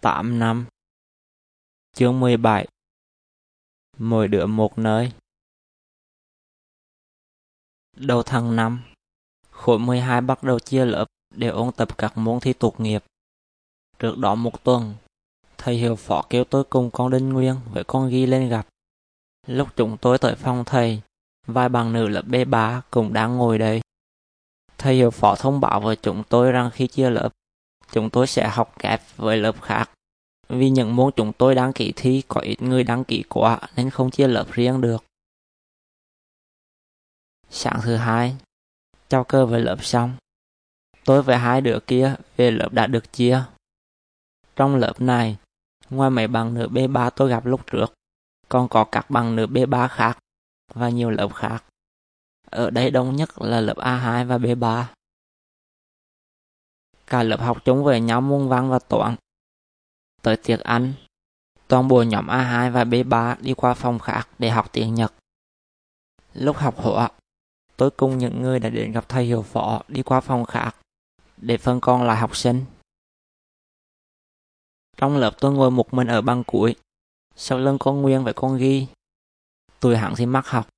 8 năm Chương 17 Mỗi đứa một nơi Đầu tháng 5 Khối 12 bắt đầu chia lớp để ôn tập các môn thi tốt nghiệp. Trước đó một tuần, thầy hiệu phó kêu tôi cùng con Đinh Nguyên với con Ghi lên gặp. Lúc chúng tôi tới phòng thầy, vài bằng nữ lớp B3 cũng đang ngồi đây. Thầy hiệu phó thông báo với chúng tôi rằng khi chia lớp, chúng tôi sẽ học kép với lớp khác. Vì những môn chúng tôi đăng ký thi có ít người đăng ký quá nên không chia lớp riêng được. Sáng thứ hai, trao cơ với lớp xong. Tôi với hai đứa kia về lớp đã được chia. Trong lớp này, ngoài mấy bằng nữ B3 tôi gặp lúc trước, còn có các bằng nữ B3 khác và nhiều lớp khác. Ở đây đông nhất là lớp A2 và B3. Cả lớp học chung với nhau môn văn và toán. Tới tiệc ăn, toàn bộ nhóm A2 và B3 đi qua phòng khác để học tiếng Nhật. Lúc học hóa, tôi cùng những người đã đến gặp thầy hiệu phó đi qua phòng khác để phân con lại học sinh. Trong lớp tôi ngồi một mình ở băng cuối, sau lưng con Nguyên với con Ghi. Tụi hẳn thì mắc học,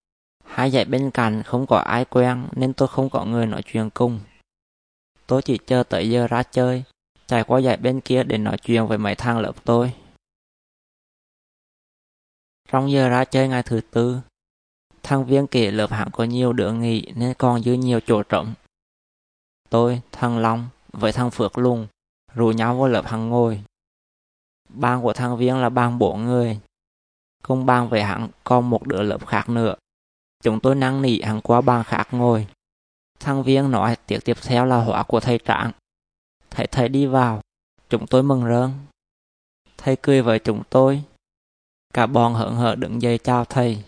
hai dạy bên cạnh không có ai quen nên tôi không có người nói chuyện cùng. Tôi chỉ chờ tới giờ ra chơi, chạy qua dạy bên kia để nói chuyện với mấy thằng lớp tôi. Trong giờ ra chơi ngày thứ tư, thằng viên kể lớp hẳn có nhiều đứa nghỉ nên còn dư nhiều chỗ trống. Tôi, thằng Long với thằng Phước Lùng rủ nhau vô lớp hắn ngồi. bang của thằng Viên là bang bốn người. Cùng bang với hắn còn một đứa lớp khác nữa. Chúng tôi năng nỉ hắn qua bang khác ngồi. Thằng Viên nói tiệc tiếp theo là hóa của thầy Trạng. thầy thầy đi vào, chúng tôi mừng rơn. Thầy cười với chúng tôi. Cả bọn hững hờ đứng dậy chào thầy.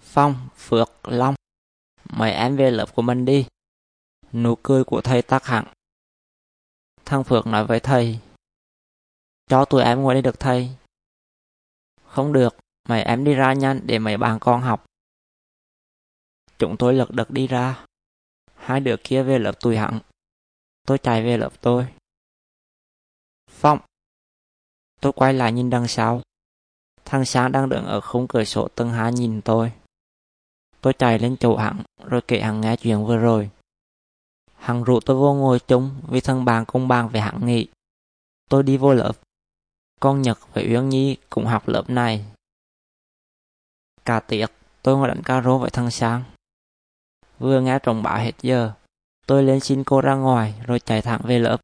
Phong, Phước, Long, mời em về lớp của mình đi. Nụ cười của thầy tắt hẳn. Thằng Phước nói với thầy. Cho tụi em ngồi đây được thầy. Không được, mày em đi ra nhanh để mấy bạn con học. Chúng tôi lật đật đi ra. Hai đứa kia về lớp tụi hẳn. Tôi chạy về lớp tôi. Phong. Tôi quay lại nhìn đằng sau. Thằng Sáng đang đứng ở khung cửa sổ tầng hai nhìn tôi. Tôi chạy lên chỗ hắn rồi kể hắn nghe chuyện vừa rồi. Hắn rủ tôi vô ngồi chung vì thân bạn công bàn về hắn nghỉ. Tôi đi vô lớp. Con Nhật và Uyên Nhi cũng học lớp này. Cả tiệc, tôi ngồi đánh caro với thằng Sang. Vừa nghe trọng báo hết giờ, tôi lên xin cô ra ngoài rồi chạy thẳng về lớp.